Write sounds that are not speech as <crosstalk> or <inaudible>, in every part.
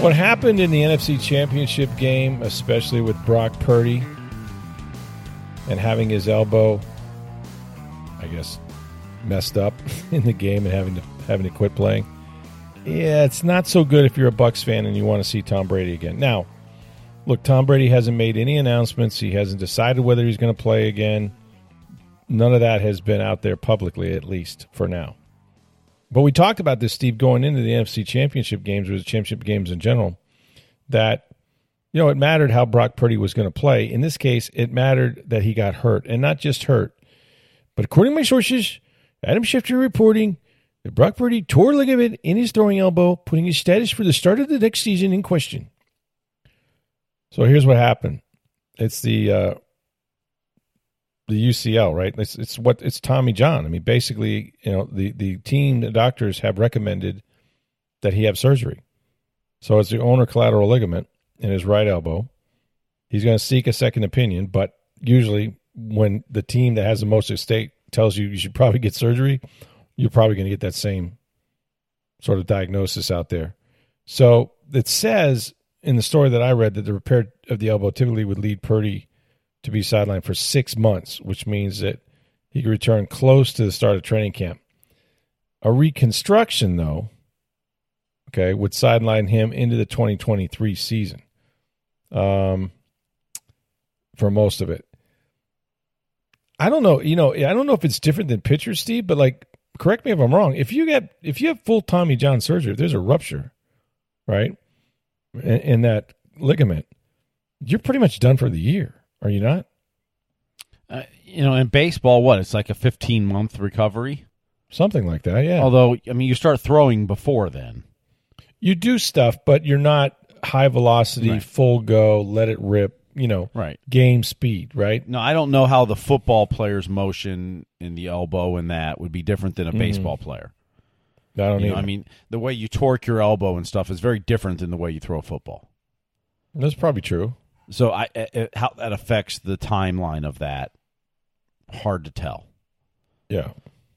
What happened in the NFC Championship game, especially with Brock Purdy and having his elbow, I guess, messed up <laughs> in the game and having to having to quit playing. Yeah, it's not so good if you're a Bucs fan and you want to see Tom Brady again. Now, look, Tom Brady hasn't made any announcements. He hasn't decided whether he's going to play again. None of that has been out there publicly, at least for now. But we talked about this, Steve, going into the NFC Championship games or the championship games in general, that you know it mattered how Brock Purdy was going to play. In this case, it mattered that he got hurt, and not just hurt, but according to my sources, Adam Schefter reporting that Brock Purdy tore ligament in his throwing elbow, putting his status for the start of the next season in question. So here's what happened. It's the uh, the UCL, right? It's it's what it's Tommy John. I mean, basically, you know, the the team, the doctors have recommended that he have surgery. So it's the ulnar collateral ligament in his right elbow. He's going to seek a second opinion, but usually when the team that has the most at stake tells you you should probably get surgery, you're probably going to get that same sort of diagnosis out there. So it says in the story that I read that the repair of the elbow typically would lead Purdy to be sidelined for six months, which means that he could return close to the start of training camp. A reconstruction, though, okay, would sideline him into the 2023 season um, for most of it. I don't know, you know, I don't know if it's different than pitchers, Steve, but like, correct me if I'm wrong. If you get if you have full Tommy John surgery, if there's a rupture, right, in, in that ligament, you're pretty much done for the year. Are you not? Uh, you know, in baseball, what it's like a 15 month recovery, something like that. Yeah. Although, I mean, you start throwing before then. You do stuff, but you're not high velocity, right. full go, let it rip. You know, right? Game speed, right? No, I don't know how the football player's motion in the elbow and that would be different than a mm-hmm. baseball player. I don't you know, I mean, the way you torque your elbow and stuff is very different than the way you throw a football. That's probably true. So I, it, how that affects the timeline of that, hard to tell. Yeah.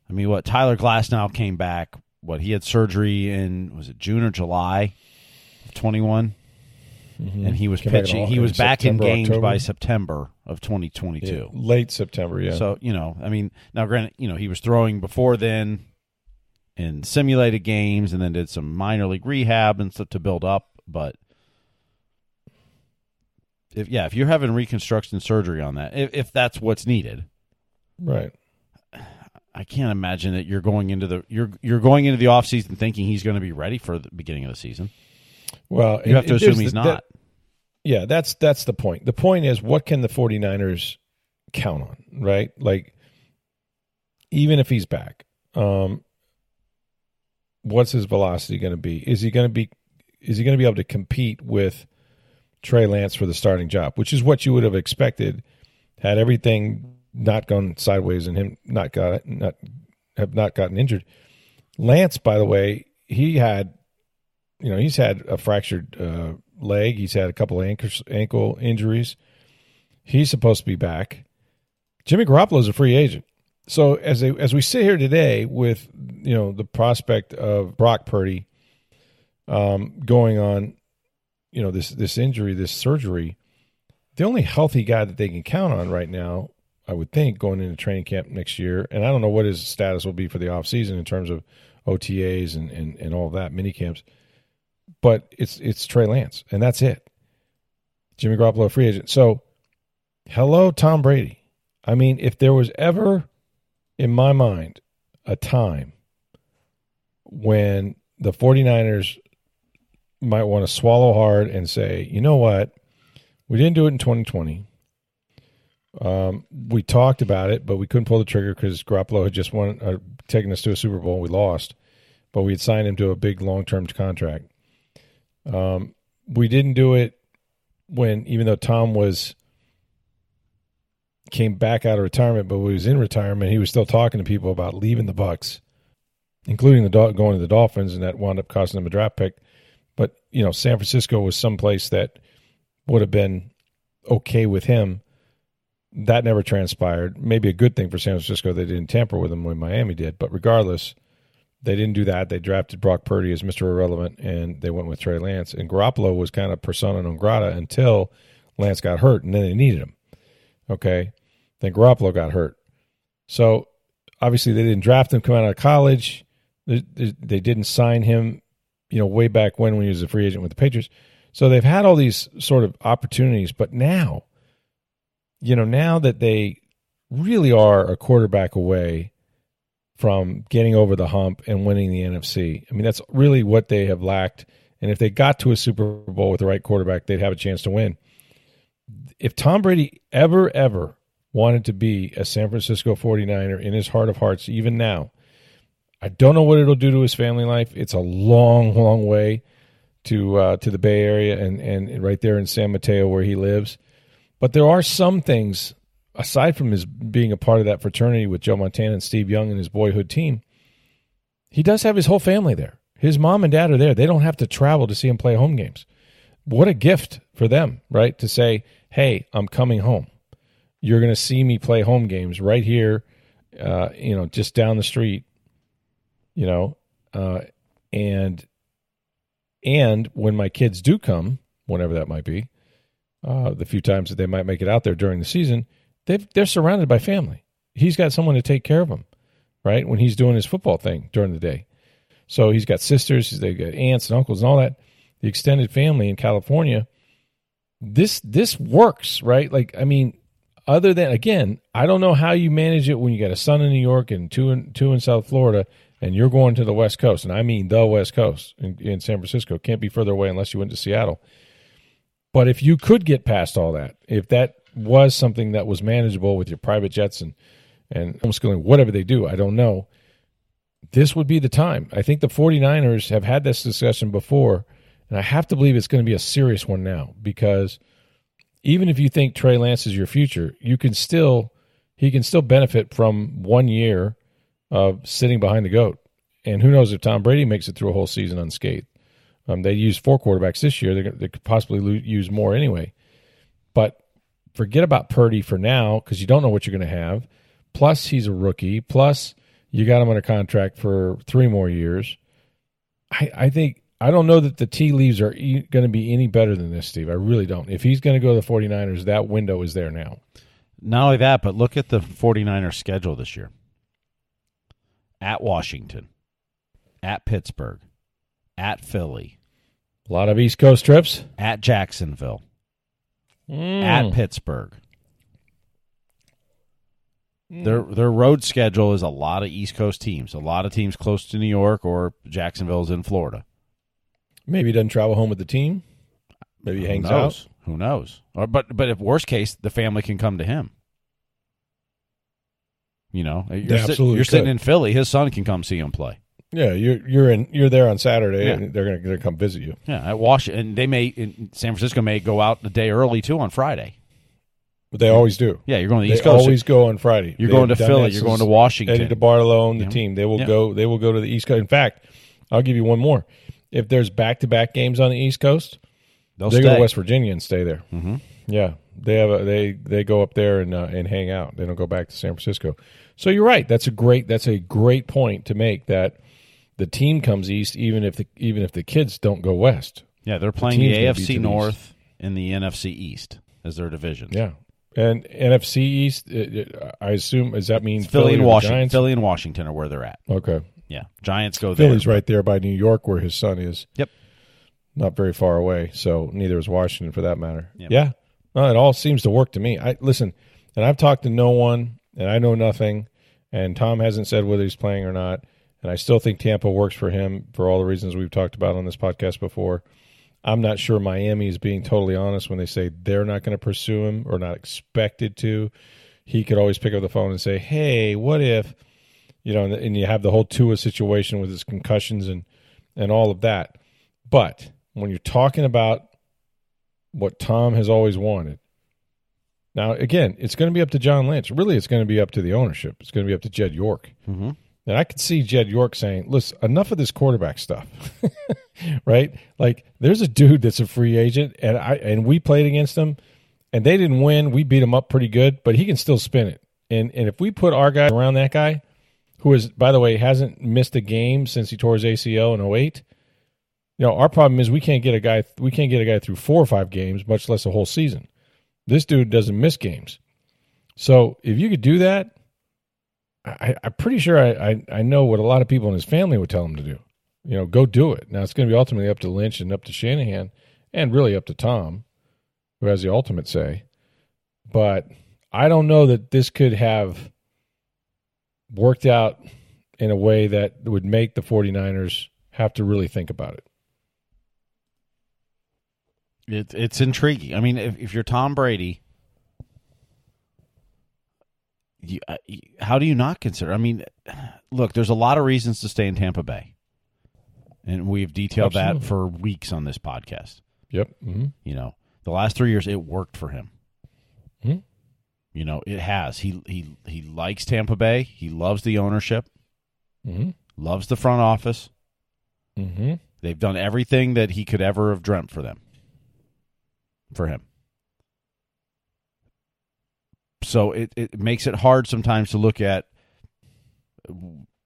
I mean, what Tyler Glasnow came back. What he had surgery in was it June or July of twenty one, mm mm-hmm. and he was came pitching. He was back September, in games October. by September of twenty twenty two. Late September, yeah. So you know, I mean, now granted, you know, he was throwing before then in simulated games, and then did some minor league rehab and stuff to build up, but if yeah, if you're having reconstruction surgery on that, if, if that's what's needed, right? I can't imagine that you're going into the you're you're going into the off season thinking he's going to be ready for the beginning of the season. Well, you have to assume he's the, not. That, yeah, that's that's the point. The point is what can the 49ers count on, right? Like even if he's back, um what's his velocity going to be? Is he going to be is he going to be able to compete with Trey Lance for the starting job, which is what you would have expected had everything not gone sideways and him not got not have not gotten injured. Lance, by the way, he had, you know, he's had a fractured uh, leg. He's had a couple of ankle, ankle injuries. He's supposed to be back. Jimmy Garoppolo is a free agent. So as a, as we sit here today with you know the prospect of Brock Purdy um, going on you know this this injury, this surgery, the only healthy guy that they can count on right now, I would think, going into training camp next year, and I don't know what his status will be for the offseason in terms of OTAs and, and, and all that, mini camps. But it's it's Trey Lance, and that's it. Jimmy Garoppolo, free agent. So, hello, Tom Brady. I mean, if there was ever, in my mind, a time when the 49ers might want to swallow hard and say, you know what? We didn't do it in 2020. Um, we talked about it, but we couldn't pull the trigger because Garoppolo had just won, uh, taken us to a Super Bowl. We lost, but we had signed him to a big long term contract. Um, we didn't do it when, even though Tom was came back out of retirement, but he was in retirement, he was still talking to people about leaving the Bucs, including the going to the Dolphins, and that wound up costing him a draft pick. But you know, San Francisco was someplace that would have been okay with him. That never transpired. Maybe a good thing for San Francisco they didn't tamper with him when Miami did. But regardless, they didn't do that. They drafted Brock Purdy as Mr. Irrelevant, and they went with Trey Lance. And Garoppolo was kind of persona non grata until Lance got hurt, and then they needed him. Okay, then Garoppolo got hurt. So obviously they didn't draft him coming out of college. They, they, they didn't sign him, you know, way back when when he was a free agent with the Patriots. So they've had all these sort of opportunities, but now, you know, now that they really are a quarterback away from getting over the hump and winning the NFC. I mean, that's really what they have lacked. And if they got to a Super Bowl with the right quarterback, they'd have a chance to win. If Tom Brady ever, ever wanted to be a San Francisco 49er in his heart of hearts, even now, I don't know what it'll do to his family life. It's a long, long way to uh, to the Bay Area and, and right there in San Mateo where he lives. But there are some things aside from his being a part of that fraternity with Joe Montana and Steve Young and his boyhood team. He does have his whole family there. His mom and dad are there. They don't have to travel to see him play home games. What a gift for them, right? To say, "Hey, I'm coming home. You're going to see me play home games right here, uh, you know, just down the street, you know, uh, and and when my kids do come, whenever that might be, uh, the few times that they might make it out there during the season, they they're surrounded by family. He's got someone to take care of him, right? When he's doing his football thing during the day. So he's got sisters, they got aunts and uncles and all that. The extended family in California. This this works, right? Like I mean, other than again, I don't know how you manage it when you got a son in New York and two in two in South Florida, and you're going to the West Coast, and I mean the West Coast in, in San Francisco. Can't be further away unless you went to Seattle. But if you could get past all that, if that was something that was manageable with your private jets and and homeschooling, whatever they do, I don't know. This would be the time. I think the 49ers have had this discussion before, and I have to believe it's going to be a serious one now because even if you think Trey Lance is your future, you can still he can still benefit from one year of sitting behind the goat. And who knows if Tom Brady makes it through a whole season unscathed. Um, they used four quarterbacks this year. They, they could possibly use more anyway. But forget about Purdy for now because you don't know what you're going to have. Plus, he's a rookie. Plus, you got him under contract for three more years. I, I think I don't know that the tea leaves are e- going to be any better than this, Steve. I really don't. If he's going to go to the 49ers, that window is there now. Not only that, but look at the 49ers schedule this year at Washington, at Pittsburgh, at Philly. A lot of East Coast trips. At Jacksonville, mm. at Pittsburgh. Mm. Their their road schedule is a lot of East Coast teams, a lot of teams close to New York or Jacksonville's in Florida. Maybe he doesn't travel home with the team. Maybe he Who hangs knows? out. Who knows? Or, but but if worst case, the family can come to him. You know, you're, you're sitting in Philly. His son can come see him play. Yeah, you're you're in you're there on Saturday, yeah. and they're going to come visit you. Yeah, at Washington, they may in San Francisco may go out the day early too on Friday. But they always do. Yeah, you're going to the they East Coast. Always go on Friday. You're they going to Philly. You're going to Washington. Eddie DeBartolo and the yeah. team. They will yeah. go. They will go to the East Coast. In fact, I'll give you one more. If there's back to back games on the East Coast, They'll they go to West Virginia and stay there. Mm-hmm. Yeah, they have a, they they go up there and uh, and hang out. They don't go back to San Francisco. So you're right. That's a great that's a great point to make that the team comes east even if the even if the kids don't go west. Yeah, they're playing the, the AFC North and the NFC East as their division. Yeah. And NFC East, I assume, does that mean Philly, Philly and Washington? Philly and Washington are where they're at. Okay. Yeah, Giants go there. Philly's right there by New York, where his son is. Yep. Not very far away. So neither is Washington, for that matter. Yep. Yeah. No, it all seems to work to me. I listen, and I've talked to no one, and I know nothing. And Tom hasn't said whether he's playing or not. And I still think Tampa works for him for all the reasons we've talked about on this podcast before. I'm not sure Miami is being totally honest when they say they're not going to pursue him or not expected to. He could always pick up the phone and say, "Hey, what if?" You know, and, and you have the whole Tua situation with his concussions and and all of that. But when you're talking about what Tom has always wanted, now again, it's going to be up to John Lynch. Really, it's going to be up to the ownership. It's going to be up to Jed York. Mm-hmm. And I could see Jed York saying, "Listen, enough of this quarterback stuff." <laughs> right? Like there's a dude that's a free agent and I and we played against him and they didn't win. We beat him up pretty good, but he can still spin it. And and if we put our guy around that guy, who is by the way hasn't missed a game since he tore his ACL in 08, you know, our problem is we can't get a guy we can't get a guy through four or five games, much less a whole season. This dude doesn't miss games. So if you could do that, I, am pretty sure I, I, I know what a lot of people in his family would tell him to do. You know, go do it. Now it's going to be ultimately up to Lynch and up to Shanahan, and really up to Tom, who has the ultimate say. But I don't know that this could have worked out in a way that would make the 49ers have to really think about it. It, it's intriguing. I mean, if, if you're Tom Brady, you, uh, how do you not consider? I mean, look, there's a lot of reasons to stay in Tampa Bay, and we've detailed Absolutely. that for weeks on this podcast. Yep. Mm-hmm. You know, the last three years it worked for him. Mm-hmm. You know, it has. He he he likes Tampa Bay. He loves the ownership. Mm-hmm. Loves the front office. Mm-hmm. They've done everything that he could ever have dreamt for them. For him. So it, it makes it hard sometimes to look at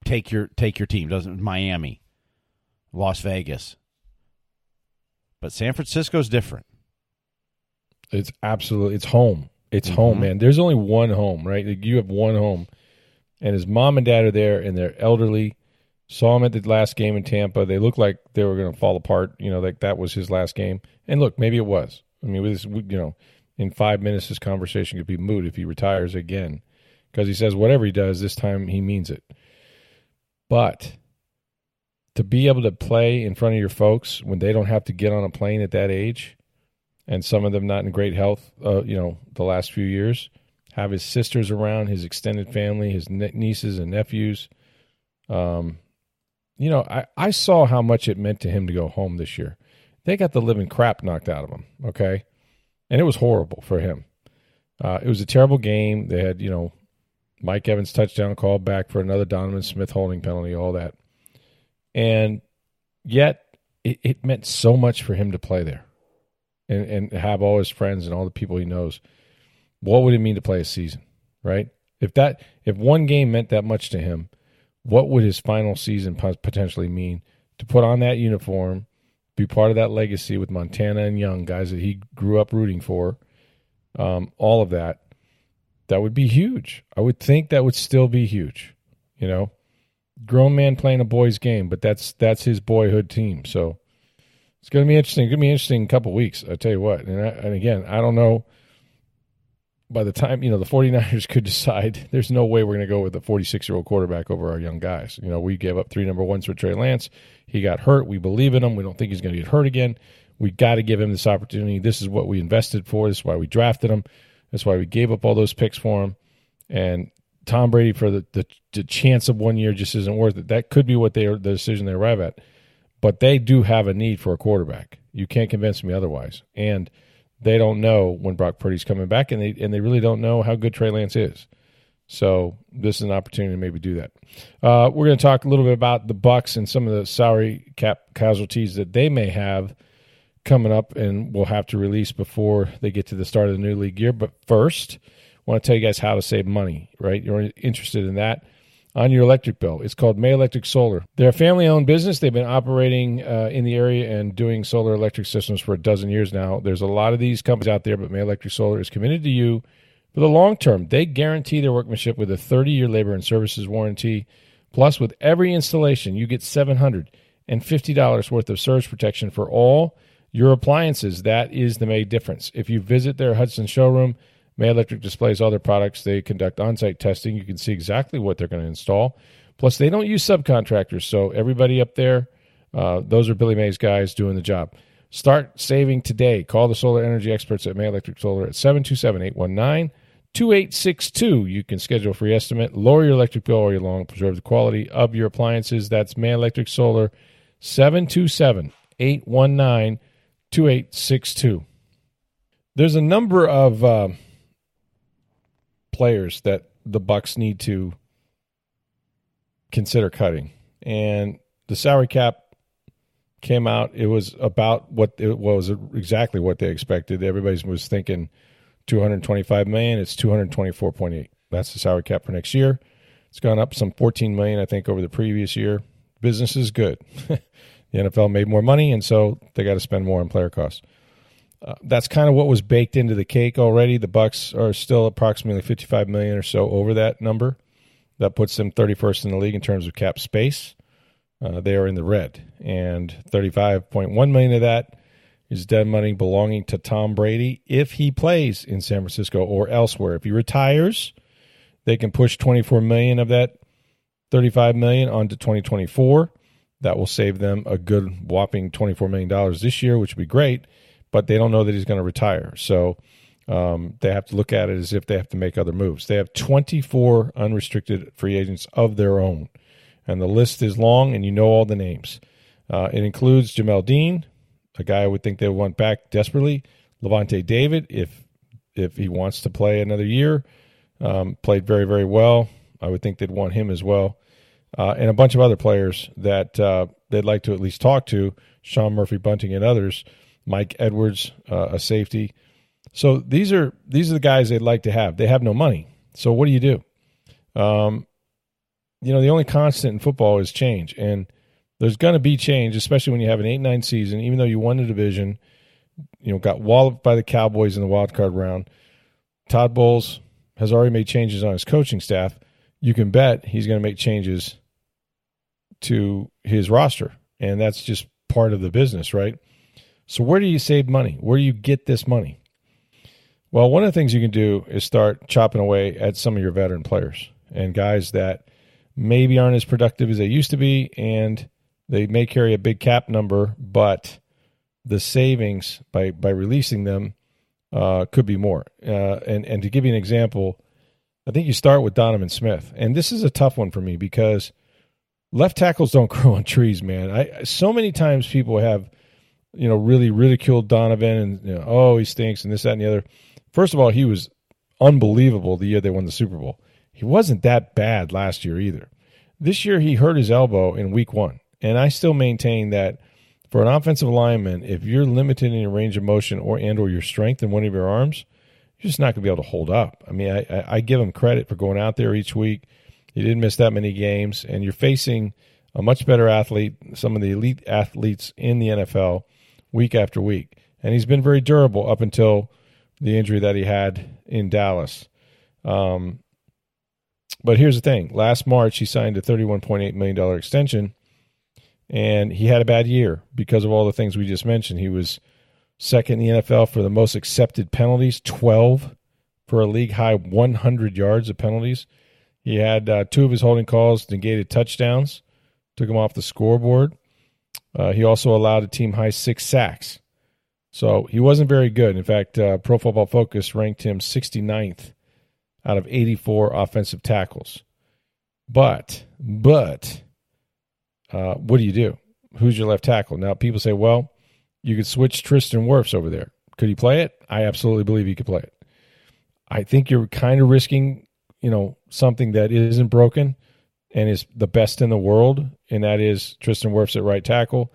take your take your team doesn't Miami, Las Vegas, but San Francisco's different. It's absolutely it's home. It's mm-hmm. home, man. There's only one home, right? Like you have one home, and his mom and dad are there, and they're elderly. Saw him at the last game in Tampa. They looked like they were going to fall apart. You know, like that was his last game. And look, maybe it was. I mean, with this, you know, in five minutes, this conversation could be moot if he retires again, because he says whatever he does this time he means it. But to be able to play in front of your folks when they don't have to get on a plane at that age, and some of them not in great health, uh, you know, the last few years, have his sisters around, his extended family, his nieces and nephews. Um, you know, I, I saw how much it meant to him to go home this year. They got the living crap knocked out of him. Okay and it was horrible for him. Uh, it was a terrible game. They had, you know, Mike Evans touchdown called back for another Donovan Smith holding penalty, all that. And yet it, it, meant so much for him to play there and, and have all his friends and all the people he knows. What would it mean to play a season, right? If that if one game meant that much to him, what would his final season potentially mean to put on that uniform be part of that legacy with Montana and Young, guys that he grew up rooting for, um, all of that, that would be huge. I would think that would still be huge. You know, grown man playing a boys' game, but that's that's his boyhood team. So it's going to be interesting. It's going to be interesting in a couple weeks. I tell you what. And, I, and again, I don't know. By the time you know the 49ers <laughs> could decide, there's no way we're going to go with a 46 year old quarterback over our young guys. You know, we gave up three number ones for Trey Lance. He got hurt. We believe in him. We don't think he's going to get hurt again. We got to give him this opportunity. This is what we invested for. This is why we drafted him. That's why we gave up all those picks for him. And Tom Brady for the, the, the chance of one year just isn't worth it. That could be what they are, the decision they arrive at. But they do have a need for a quarterback. You can't convince me otherwise. And they don't know when Brock Purdy's coming back, and they and they really don't know how good Trey Lance is. So this is an opportunity to maybe do that. Uh, we're going to talk a little bit about the Bucs and some of the salary cap casualties that they may have coming up, and we'll have to release before they get to the start of the new league year. But first, I want to tell you guys how to save money. Right, you're interested in that on your electric bill. It's called May Electric Solar. They're a family-owned business. They've been operating uh, in the area and doing solar electric systems for a dozen years now. There's a lot of these companies out there, but May Electric Solar is committed to you for the long term, they guarantee their workmanship with a 30 year labor and services warranty. Plus, with every installation, you get $750 worth of surge protection for all your appliances. That is the May difference. If you visit their Hudson showroom, May Electric displays all their products. They conduct on site testing. You can see exactly what they're going to install. Plus, they don't use subcontractors. So, everybody up there, uh, those are Billy May's guys doing the job. Start saving today. Call the solar energy experts at May Electric Solar at 727 819 2862. You can schedule a free estimate, lower your electric bill all year long, preserve the quality of your appliances. That's May Electric Solar 727 819 2862. There's a number of uh, players that the Bucs need to consider cutting, and the salary cap came out. It was about what it was exactly what they expected. Everybody was thinking 225 million. It's 224.8. That's the salary cap for next year. It's gone up some 14 million, I think, over the previous year. Business is good. <laughs> the NFL made more money, and so they got to spend more on player costs. Uh, that's kind of what was baked into the cake already. The Bucs are still approximately 55 million or so over that number. That puts them 31st in the league in terms of cap space. Uh, they are in the red, and 35.1 million of that is dead money belonging to Tom Brady if he plays in San Francisco or elsewhere. If he retires, they can push 24 million of that 35 million onto 2024. That will save them a good whopping 24 million dollars this year, which would be great. But they don't know that he's going to retire, so um, they have to look at it as if they have to make other moves. They have 24 unrestricted free agents of their own, and the list is long, and you know all the names. Uh, it includes Jamel Dean, a guy I would think they want back desperately. Lavonte David, if if he wants to play another year, um, played very very well. I would think they'd want him as well, uh, and a bunch of other players that uh, they'd like to at least talk to. Sean Murphy Bunting and others. Mike Edwards, uh, a safety. So these are these are the guys they'd like to have. They have no money. So what do you do? Um, you know, the only constant in football is change, and there's going to be change, especially when you have an eight nine season. Even though you won the division, you know, got walloped by the Cowboys in the wild card round. Todd Bowles has already made changes on his coaching staff. You can bet he's going to make changes to his roster, and that's just part of the business, right? So, where do you save money? Where do you get this money? Well, one of the things you can do is start chopping away at some of your veteran players and guys that maybe aren't as productive as they used to be, and they may carry a big cap number, but the savings by by releasing them uh, could be more. Uh, and and to give you an example, I think you start with Donovan Smith, and this is a tough one for me because left tackles don't <laughs> grow on trees, man. I so many times people have you know really ridiculed Donovan and you know, oh he stinks and this that and the other. First of all, he was unbelievable the year they won the Super Bowl. He wasn't that bad last year either. This year he hurt his elbow in week one. And I still maintain that for an offensive lineman, if you're limited in your range of motion or and or your strength in one of your arms, you're just not going to be able to hold up. I mean, I, I give him credit for going out there each week. He didn't miss that many games, and you're facing a much better athlete, some of the elite athletes in the NFL, week after week. And he's been very durable up until the injury that he had in Dallas. Um, but here's the thing last March, he signed a $31.8 million extension and he had a bad year because of all the things we just mentioned. He was second in the NFL for the most accepted penalties, 12 for a league high 100 yards of penalties. He had uh, two of his holding calls negated touchdowns, took him off the scoreboard. Uh, he also allowed a team high six sacks. So he wasn't very good. In fact, uh, Pro Football Focus ranked him 69th out of 84 offensive tackles. But, but, uh, what do you do? Who's your left tackle? Now, people say, well, you could switch Tristan Wirfs over there. Could he play it? I absolutely believe he could play it. I think you're kind of risking, you know, something that isn't broken and is the best in the world, and that is Tristan Wirfs at right tackle.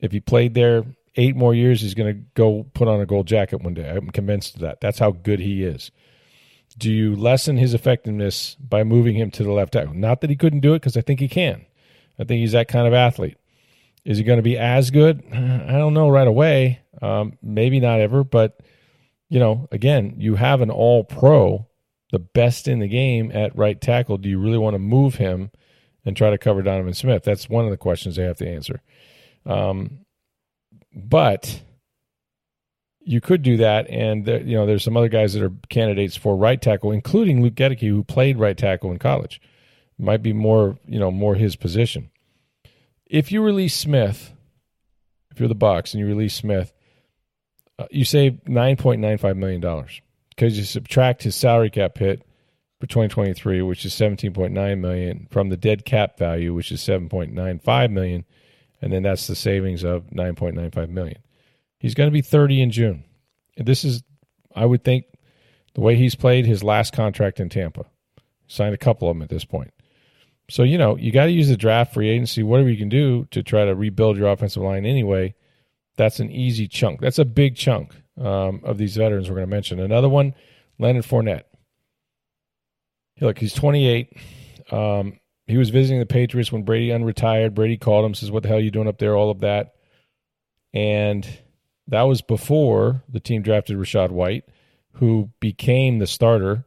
If he played there eight more years, he's going to go put on a gold jacket one day. I'm convinced of that. That's how good he is. Do you lessen his effectiveness by moving him to the left tackle? Not that he couldn't do it, because I think he can. I think he's that kind of athlete. Is he going to be as good? I don't know right away. Um, maybe not ever, but you know, again, you have an all pro, the best in the game at right tackle. Do you really want to move him and try to cover Donovan Smith? That's one of the questions they have to answer. Um, but you could do that, and there, you know, there's some other guys that are candidates for right tackle, including Luke Goedeke, who played right tackle in college might be more, you know, more his position. If you release Smith, if you're the Bucs and you release Smith, uh, you save $9.95 million because you subtract his salary cap hit for 2023, which is 17.9 million, from the dead cap value, which is 7.95 million, and then that's the savings of 9.95 million. He's going to be 30 in June. This is, I would think, the way he's played his last contract in Tampa. Signed a couple of them at this point. So, you know, you got to use the draft, free agency, whatever you can do to try to rebuild your offensive line anyway. That's an easy chunk. That's a big chunk um, of these veterans we're going to mention. Another one, Leonard Fournette. Look, he's 28. Um, he was visiting the Patriots when Brady unretired. Brady called him, says, What the hell are you doing up there? All of that. And that was before the team drafted Rachaad White, who became the starter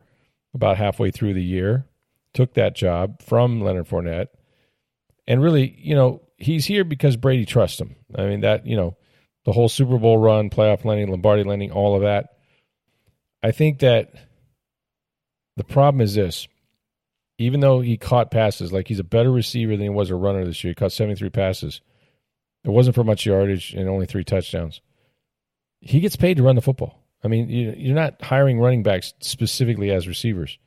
about halfway through the year, took that job from Leonard Fournette. And really, you know, he's here because Brady trusts him. I mean, that, you know, the whole Super Bowl run, playoff landing, Lombardi landing, all of that. I think that the problem is this. Even though he caught passes, like he's a better receiver than he was a runner this year, he caught 73 passes. It wasn't for much yardage and only three touchdowns. He gets paid to run the football. I mean, you're not hiring running backs specifically as receivers.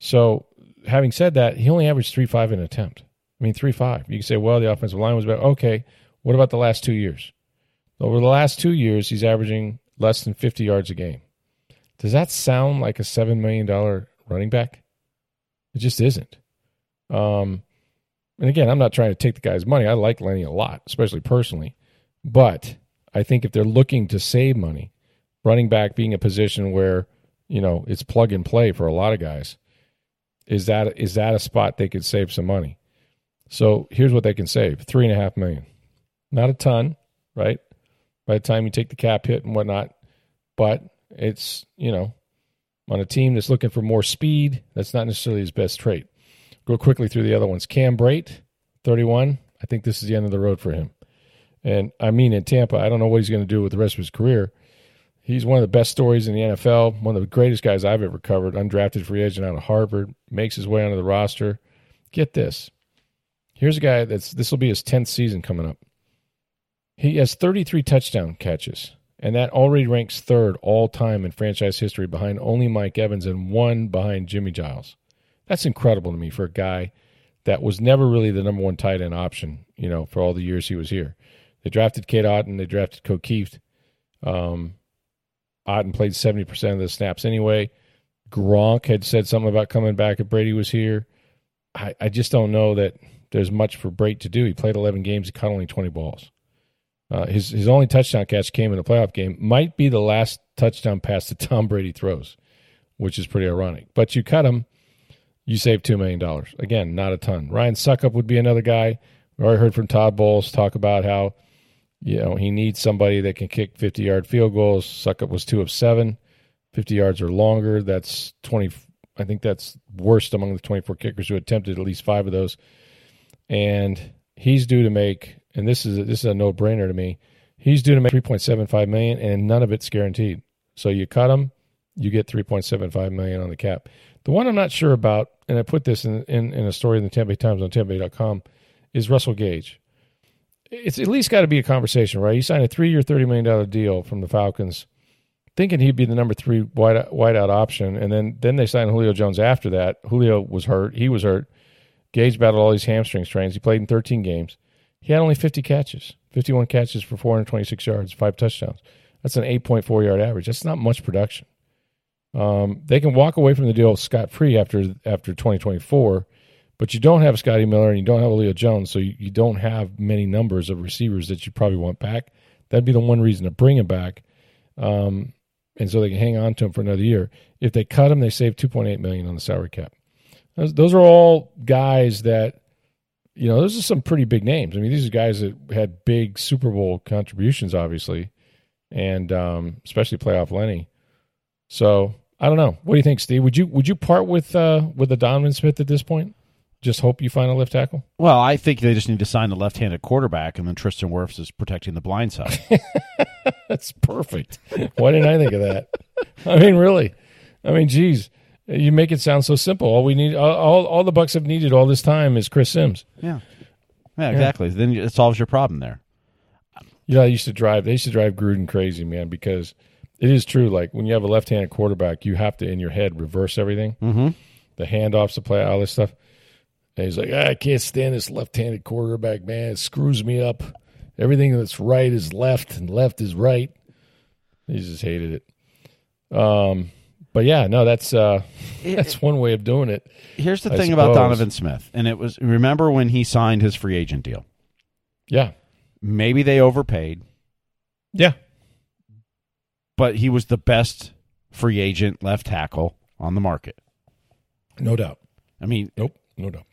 So, having said that, he only averaged three five in an attempt. I mean, three five. You can say, well, the offensive line was better. Okay, what about the last two years? Over the last two years, he's averaging less than 50 yards a game. Does that sound like a $7 million running back? It just isn't. Um, and again, I'm not trying to take the guy's money. I like Lenny a lot, especially personally. But I think if they're looking to save money, running back being a position where, you know, it's plug and play for a lot of guys, is that is that a spot they could save some money? So here's what they can save: three and a half million. Not a ton, right? By the time you take the cap hit and whatnot, but it's, you know, on a team that's looking for more speed, that's not necessarily his best trait. Go quickly through the other ones. Cam Brate, 31. I think this is the end of the road for him. And I mean, in Tampa, I don't know what he's going to do with the rest of his career. He's one of the best stories in the NFL, one of the greatest guys I've ever covered, undrafted free agent out of Harvard, makes his way onto the roster. Get this. Here's a guy that's this will be his 10th season coming up. He has 33 touchdown catches and that already ranks third all time in franchise history behind only Mike Evans and one behind Jimmie Giles. That's incredible to me for a guy that was never really the number one tight end option, you know, for all the years he was here. They drafted Cade Otton, they drafted Ko Kieft. Um, Otton played 70% of the snaps anyway. Gronk had said something about coming back if Brady was here. I, I just don't know that there's much for Brate to do. He played 11 games, he caught only 20 balls. Uh, his his only touchdown catch came in a playoff game. Might be the last touchdown pass that Tom Brady throws, which is pretty ironic. But you cut him, you save two million dollars. Again, not a ton. Ryan Succop would be another guy. We already heard from Todd Bowles talk about how you know he needs somebody that can kick fifty yard field goals. Suckup was two of seven, 50 yards or longer. That's twenty. I think that's worst among the twenty four kickers who attempted at least five of those. And he's due to make and this is a, this is a no brainer to me. He's due to make 3.75 million, and none of it's guaranteed. So you cut him, you get 3.75 million on the cap. The one I'm not sure about, and I put this in in, in a story in the Tampa Bay Times on TampaBay.com, is Russell Gage. It's at least got to be a conversation, right? He signed a three-year, thirty million dollar deal from the Falcons, thinking he'd be the number three wide wideout option, and then then they signed Julio Jones after that. Julio was hurt; he was hurt. Gage battled all these hamstring strains. He played in 13 games. He had only 50 catches, 51 catches for 426 yards, five touchdowns. That's an 8.4 yard average. That's not much production. Um, they can walk away from the deal scot free after after 2024, but you don't have Scotty Miller and you don't have Julio Jones, so you, you don't have many numbers of receivers that you probably want back. That'd be the one reason to bring him back, um, and so they can hang on to him for another year. If they cut him, they save 2.8 million on the salary cap. Those, those are all guys that you know, those are some pretty big names. I mean, these are guys that had big Super Bowl contributions, obviously, and um, especially playoff Lenny. So I don't know. What do you think, Steve? Would you would you part with uh, with the Donovan Smith at this point? Just hope you find a left tackle. Well, I think they just need to sign a left-handed quarterback, and then Tristan Wirfs is protecting the blind side. <laughs> That's perfect. Why didn't I think of that? I mean, really. I mean, geez. You make it sound so simple. All we need, all, all the Bucs have needed all this time is Chris Sims. Yeah, yeah, exactly. Yeah. Then it solves your problem there. Yeah, I used to drive. They used to drive Gruden crazy, man, because it is true. Like when you have a left-handed quarterback, you have to in your head reverse everything. Mm-hmm. The handoffs, the play, all this stuff. And he's like, I can't stand this left-handed quarterback, man. It screws me up. Everything that's right is left, and left is right. He just hated it. Um, but yeah, no, that's uh, that's one way of doing it. Here's the I thing suppose. about Donovan Smith, and it was remember when he signed his free agent deal. Yeah, maybe they overpaid. Yeah, but he was the best free agent left tackle on the market. No doubt. I mean, nope, no doubt.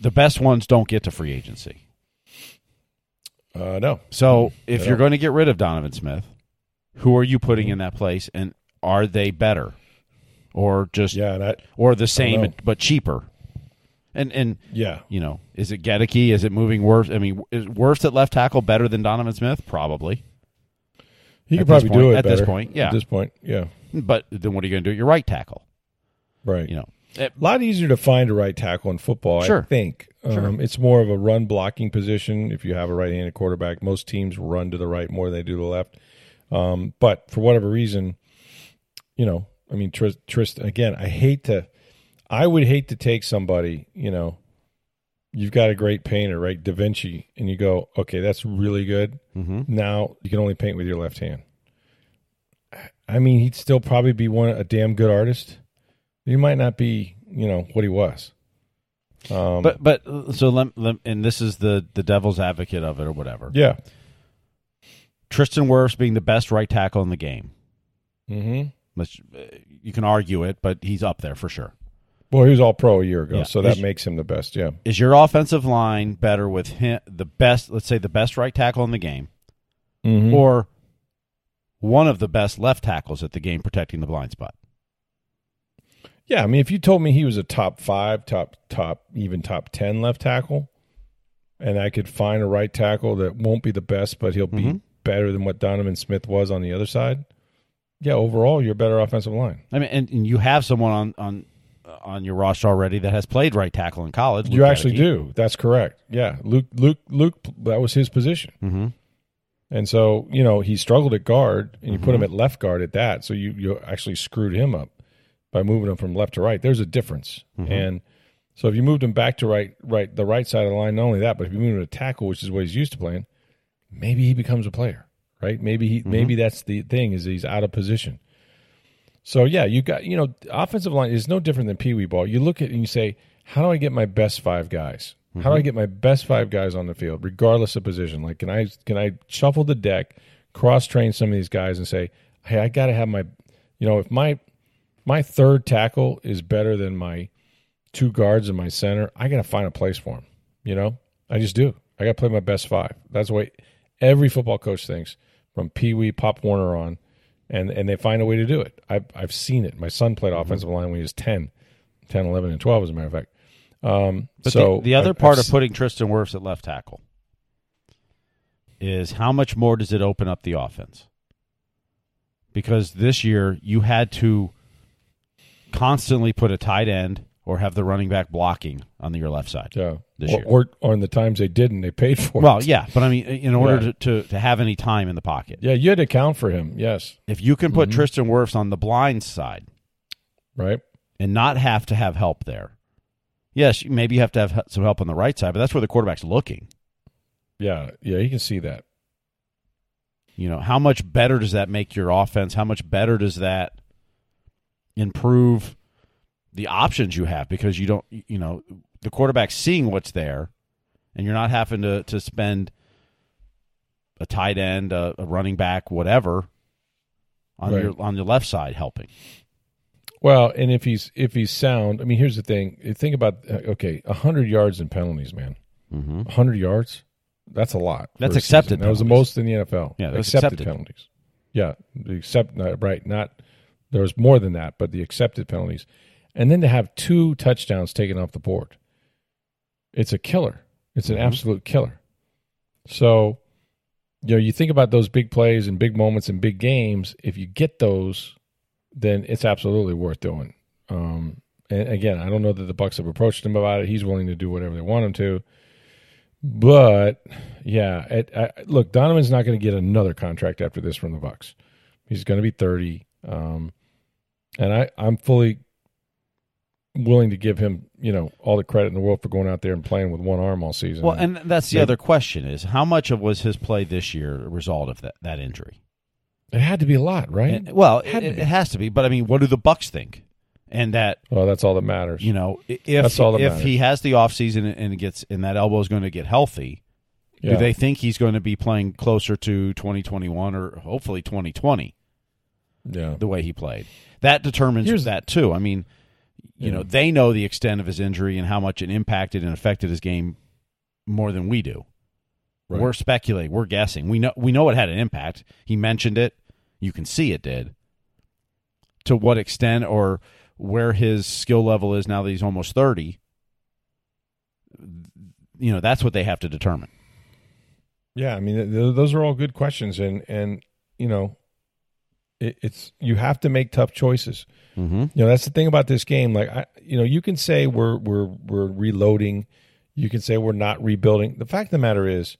The best ones don't get to free agency. Uh, no. So if you're going to get rid of Donovan Smith, who are you putting in that place, and are they better, or just yeah, that, or the same but cheaper? And and yeah, you know, is it Goedeke? Is it moving Wirfs? I mean, is Wirfs at left tackle better than Donovan Smith? Probably. He could probably point, do it at better. this point. Yeah, at this point, yeah. But then what are you going to do at your right tackle? Right. You know, a lot easier to find a right tackle in football. Sure. I think sure. Um, it's more of a run blocking position. If you have a right-handed quarterback, most teams run to the right more than they do to the left. Um, but for whatever reason, you know, I mean, Trist, Trist again, I hate to, I would hate to take somebody, you know, you've got a great painter, right? Da Vinci, and you go, okay, that's really good. Mm-hmm. Now you can only paint with your left hand. I mean, he'd still probably be one a damn good artist. He might not be, you know, what he was. Um, but but so let, let, and this is the the devil's advocate of it or whatever. Yeah. Tristan Wirfs being the best right tackle in the game. Mm-hmm. You can argue it, but he's up there for sure. Well, he was all pro a year ago, yeah. so that is, makes him the best. Yeah. Is your offensive line better with him, the best? Let's say the best right tackle in the game, mm-hmm. or one of the best left tackles at the game protecting the blind spot? Yeah, I mean, if you told me he was a top five, top top, even top ten left tackle, and I could find a right tackle that won't be the best, but he'll be mm-hmm. better than what Donovan Smith was on the other side. Yeah, overall, you're a better offensive line. I mean, and, and you have someone on on on your roster already that has played right tackle in college. Luke you actually do. That's correct. Yeah, Luke Luke Luke. That was his position. Mm-hmm. And so you know he struggled at guard, and you mm-hmm. put him at left guard at that. So you you actually screwed him up by moving him from left to right. There's a difference, mm-hmm. and so if you moved him back to right right the right side of the line, not only that, but if you move him to tackle, which is what he's used to playing, maybe he becomes a player. Right? Maybe he Mm-hmm. maybe that's the thing is he's out of position. So yeah, you got you know offensive line is no different than pee wee ball. You look at it and you say, how do I get my best five guys? How do I get my best five guys on the field, regardless of position? Like, can I can I shuffle the deck, cross train some of these guys, and say, hey, I got to have my, you know, if my my third tackle is better than my two guards and my center, I got to find a place for him. You know, I just do. I got to play my best five. That's the way every football coach thinks, from Pee Wee, Pop Warner on, and and they find a way to do it. I've I've seen it. My son played offensive line when he was 10, 10, 11, and twelve, as a matter of fact. Um, but so the, the other I've, part I've of putting Tristan Wirfs at left tackle is how much more does it open up the offense? Because this year you had to constantly put a tight end or have the running back blocking on your left side. Yeah. This or, year. or or in the times they didn't, they paid for well, it. Well, yeah, but I mean, in order Yeah. to, to, to have any time in the pocket, Yeah, you had to account for him. Yes. if you can put Mhm. Tristan Wirfs on the blind side Right. and not have to have help there, yes, maybe you have to have some help on the right side, but that's where the quarterback's looking. Yeah. Yeah. You can see that. You know, how much better does that make your offense? How much better does that improve the options you have? Because you don't, you know, the quarterback's seeing what's there, and you're not having to to spend a tight end, a, a running back, whatever, on Right. your on your left side helping. Well, and if he's if he's sound, I mean, here's the thing. Think about uh, okay, hundred yards in penalties, man. Mm-hmm. hundred yards. That's a lot. That's accepted. That was the most in the NFL. Yeah, that's accepted, accepted. penalties. Yeah, the accept right. Not there was more than that, but the accepted penalties, and then to have two touchdowns taken off the board, it's a killer. It's an Mhm. absolute killer. So, you know, you think about those big plays and big moments and big games. If you get those, then it's absolutely worth doing. Um, and again, I don't know that the Bucs have approached him about it. He's willing to do whatever they want him to. But yeah. It, I, look, Donovan's not going to get another contract after this from the Bucs. He's going to be thirty, um, and I I'm fully willing to give him you know all the credit in the world for going out there and playing with one arm all season. Well, and that's the other question is how much of was his play this year a result of that that injury? It had to be a lot, right? And, well, it, it, it, has to be. But I mean, what do the Bucs think? And that well, that's all that matters. You know, if that's all that if matters. he has the offseason and gets and that elbow is going to get healthy, yeah. do they think he's going to be playing closer to 2021 or hopefully 2020? Yeah, the way he played that determines Here's, that too. I mean, you know, they know the extent of his injury and how much it impacted and affected his game more than we do. Right. We're speculating, we're guessing. We know we know it had an impact. He mentioned it. You can see it did. To what extent or where his skill level is now that he's almost 30, you know, that's what they have to determine. Yeah, I mean, those are all good questions, and and you know, it, it's you have to make tough choices. Mm-hmm. You know, that's the thing about this game. Like, I, you know, you can say we're we're we're reloading, you can say we're not rebuilding. The fact of the matter is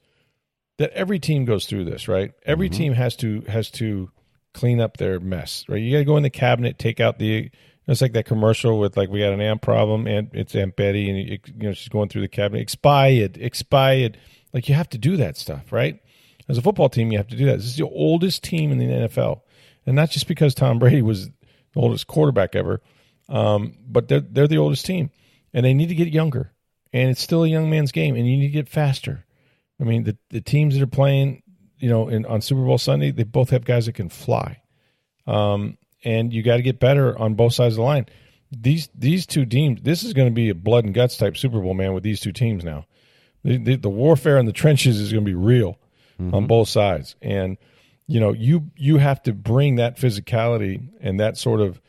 that every team goes through this, right? Every mm-hmm. team has to has to clean up their mess, right? You got to go in the cabinet, take out the. It's like that commercial with like we got an amp problem and it's Aunt Betty and you know she's going through the cabinet. Expired, expired. Like you have to do that stuff, right? As a football team, you have to do that. This is the oldest team in the NFL, and not just because Tom Brady was the oldest quarterback ever, um, but they're they're the oldest team, and they need to get younger. And it's still a young man's game, and you need to get faster. I mean, the the teams that are playing, you know, in, on Super Bowl Sunday, they both have guys that can fly, um, and you got to get better on both sides of the line. These these two teams, this is going to be a blood and guts type Super Bowl, man. With these two teams now, the, the, the warfare in the trenches is going to be real mm-hmm. on both sides, and you know you you have to bring that physicality and that sort of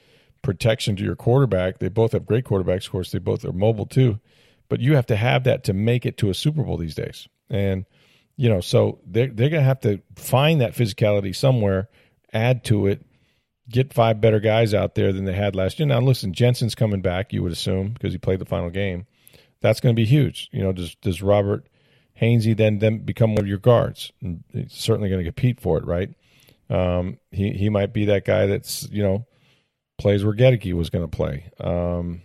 protection to your quarterback. They both have great quarterbacks, of course. They both are mobile too, but you have to have that to make it to a Super Bowl these days. And you know, so they're they're to have to find that physicality somewhere, add to it, get five better guys out there than they had last year. Now, listen, Jensen's coming back. You would assume because he played the final game. That's going to be huge. You know, does does Robert Hainsey then then become one of your guards? And he's certainly going to compete for it, right? Um, he he might be that guy that's you know plays where Goedeke was going to play. Um,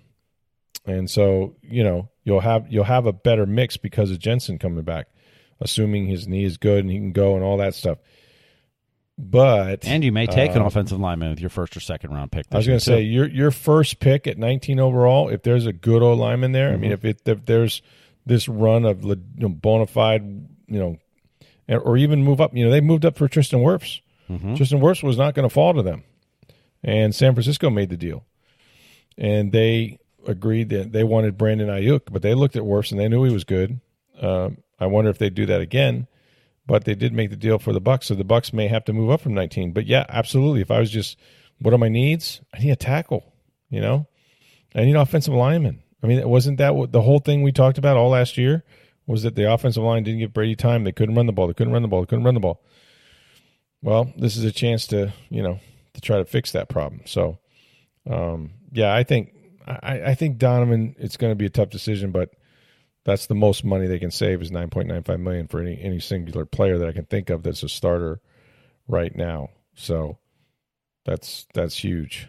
and so you know you'll have you'll have a better mix because of Jensen coming back, assuming his knee is good and he can go and all that stuff. But and you may take um, an offensive lineman with your first or second round pick. I was going to say your your first pick at 19 overall. If there's a good old lineman there, mm-hmm. I mean, mm-hmm. if it if there's this run of you know, bona fide, you know, or even move up. You know, they moved up for Tristan Wirfs. Mm-hmm. Tristan Wirfs was not going to fall to them, and San Francisco made the deal, and they agreed that they wanted Brandon Aiyuk, but they looked at Wirfs and they knew he was good. Uh, I wonder if they do that again, but they did make the deal for the Bucs, so the Bucs may have to move up from 19. But yeah, absolutely. If I was just, what are my needs? I need a tackle. You know, I need an offensive lineman. I mean, wasn't that what the whole thing we talked about all last year? Was that the offensive line didn't give Brady time? They couldn't run the ball. They couldn't run the ball. They couldn't run the ball. Well, this is a chance to you know to try to fix that problem. So, um, yeah, I think I, I think Donovan. It's going to be a tough decision, but that's the most money they can save is nine point nine five million for any any singular player that I can think of that's a starter right now. So that's that's huge.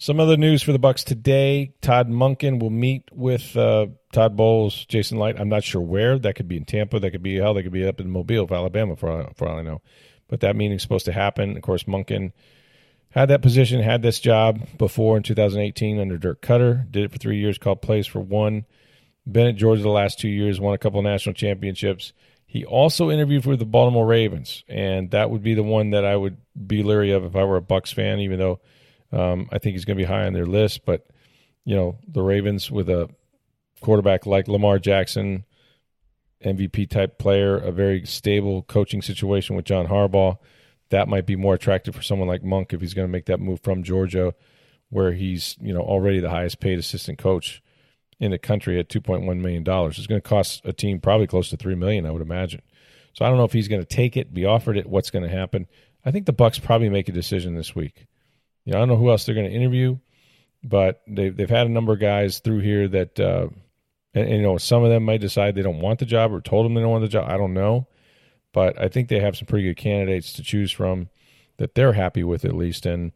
Some other news for the Bucs today: Todd Monken will meet with uh, Todd Bowles, Jason Licht. I'm not sure where. That could be in Tampa. That could be hell. They could be up in Mobile, Alabama, for for all I know. But that meeting's supposed to happen. Of course, Munkin had that position, had this job before in 2018 under Dirk Koetter. Did it for three years. Called plays for one. Been at Georgia the last two years. Won a couple national championships. He also interviewed for the Baltimore Ravens, and that would be the one that I would be leery of if I were a Bucs fan, even though um, I think he's going to be high on their list, but you know, the Ravens with a quarterback like Lamar Jackson, MVP type player, a very stable coaching situation with John Harbaugh, that might be more attractive for someone like Monk if he's going to make that move from Georgia, where he's you know already the highest paid assistant coach in the country at two point one million dollars. It's going to cost a team probably close to three million, I would imagine. So I don't know if he's going to take it, be offered it, what's going to happen. I think the Bucs probably make a decision this week. You know, I don't know who else they're going to interview, but they've they've had a number of guys through here that. Uh, and, and, you know, some of them might decide they don't want the job or told them they don't want the job. I don't know. But I think they have some pretty good candidates to choose from that they're happy with at least. And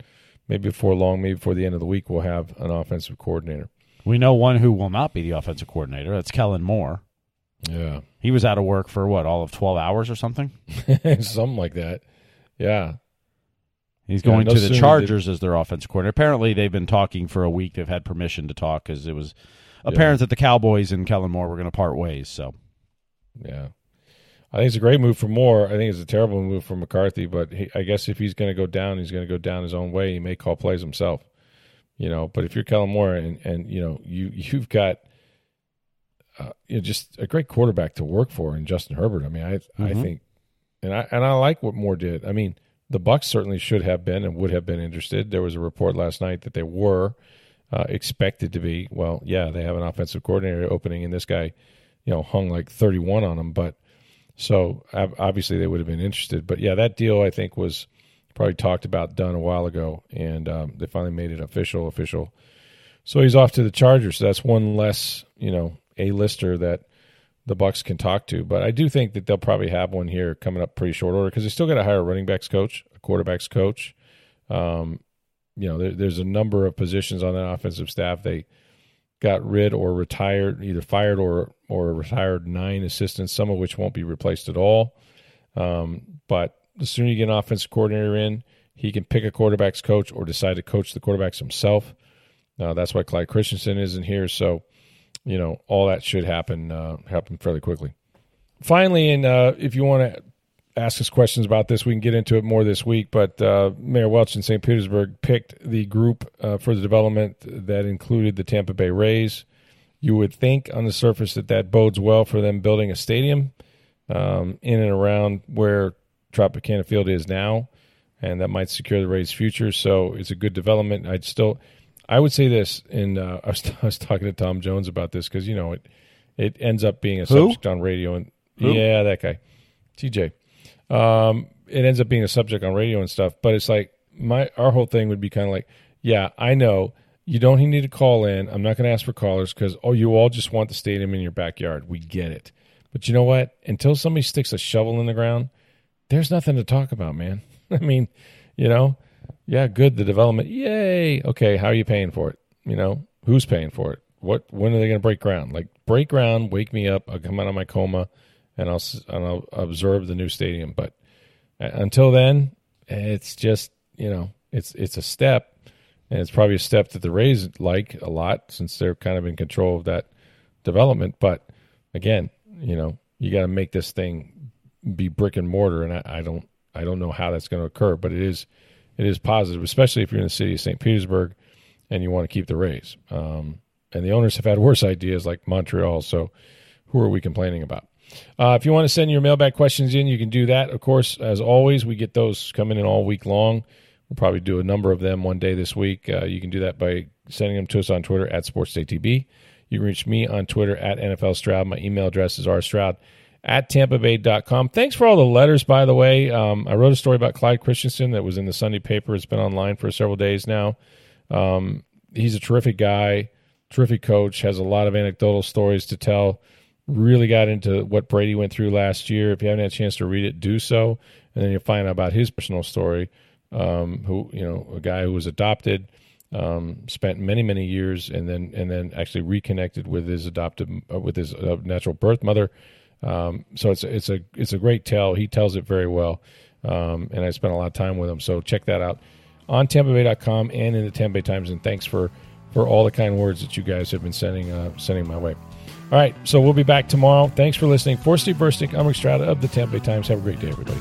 maybe before long, maybe before the end of the week, we'll have an offensive coordinator. We know one who will not be the offensive coordinator. That's Kellen Moore. Yeah. He was out of work for what, all of 12 hours or something? <laughs> something like that. Yeah. He's going yeah, no to the Chargers as their offensive coordinator. Apparently, they've been talking for a week. They've had permission to talk because it was apparent yeah. that the Cowboys and Kellen Moore were going to part ways. So, yeah, I think it's a great move for Moore. I think it's a terrible move for McCarthy. But he, I guess if he's going to go down, he's going to go down his own way. He may call plays himself, you know. But if you're Kellen Moore and and you know you you've got uh, you know, just a great quarterback to work for in Justin Herbert. I mean, I mm-hmm. I think, and I and I like what Moore did. I mean, the Bucs certainly should have been and would have been interested. There was a report last night that they were uh, expected to be. Well, yeah, they have an offensive coordinator opening, and this guy, you know, hung like 31 on them. But so obviously they would have been interested. But yeah, that deal I think was probably talked about, done a while ago, and um, they finally made it official. Official. So he's off to the Chargers. So that's one less, you know, a lister that the Bucs can talk to. But I do think that they'll probably have one here coming up pretty short order because they still got to hire a running backs coach, a quarterbacks coach. Um, you know, there, there's a number of positions on that offensive staff. They got rid or retired, either fired or or retired nine assistants, some of which won't be replaced at all. Um, but the sooner you get an offensive coordinator in, he can pick a quarterbacks coach or decide to coach the quarterbacks himself. Uh, that's why Clyde Christensen isn't here. So, you know, all that should happen uh, happen fairly quickly. Finally, and uh, if you want to ask us questions about this. We can get into it more this week. But uh, Mayor Welch in St. Petersburg picked the group uh, for the development that included the Tampa Bay Rays. You would think on the surface that that bodes well for them building a stadium um, in and around where Tropicana Field is now, and that might secure the Rays' future. So it's a good development. I'd still, I would say this, and uh, I, was, <laughs> I was talking to Tom Jones about this because you know it, it ends up being a Who? subject on radio, and Who? yeah, that guy, TJ. Um, it ends up being a subject on radio and stuff, but it's like my our whole thing would be kind of like, yeah, I know you don't need to call in. I'm not going to ask for callers because oh, you all just want the stadium in your backyard. We get it, but you know what? Until somebody sticks a shovel in the ground, there's nothing to talk about, man. <laughs> I mean, you know, yeah, good the development, yay. Okay, how are you paying for it? You know, who's paying for it? What when are they going to break ground? Like break ground, wake me up. I'll come out of my coma and I'll and I'll observe the new stadium. But uh, until then, it's just you know it's it's a step, and it's probably a step that the Rays like a lot since they're kind of in control of that development. But again, you know you got to make this thing be brick and mortar, and I, I don't I don't know how that's going to occur, but it is it is positive, especially if you're in the city of St. Petersburg and you want to keep the Rays. Um, and the owners have had worse ideas like Montreal. So who are we complaining about? Uh, if you want to send your mailbag questions in, you can do that. Of course, as always, we get those coming in all week long. We'll probably do a number of them one day this week. Uh, you can do that by sending them to us on Twitter at SportsDayTB. You can reach me on Twitter at NFL Stroud. My email address is rstroud at tampabay.com. Thanks for all the letters, by the way. Um, I wrote a story about Clyde Christensen that was in the Sunday paper. It's been online for several days now. Um, he's a terrific guy, terrific coach, has a lot of anecdotal stories to tell really got into what Brady went through last year. If you haven't had a chance to read it, do so, and then you'll find out about his personal story. Um, who you know, a guy who was adopted, um, spent many many years, and then and then actually reconnected with his adopted uh, with his uh, natural birth mother. Um, so it's it's a it's a great tell. He tells it very well, um, and I spent a lot of time with him. So check that out on TampaBay.com and in the Tampa Bay Times. And thanks for for all the kind words that you guys have been sending uh, sending my way. All right, so we'll be back tomorrow. Thanks for listening. For Steve Burstick, I'm Rick Stroud of the Tampa Bay Times. Have a great day, everybody.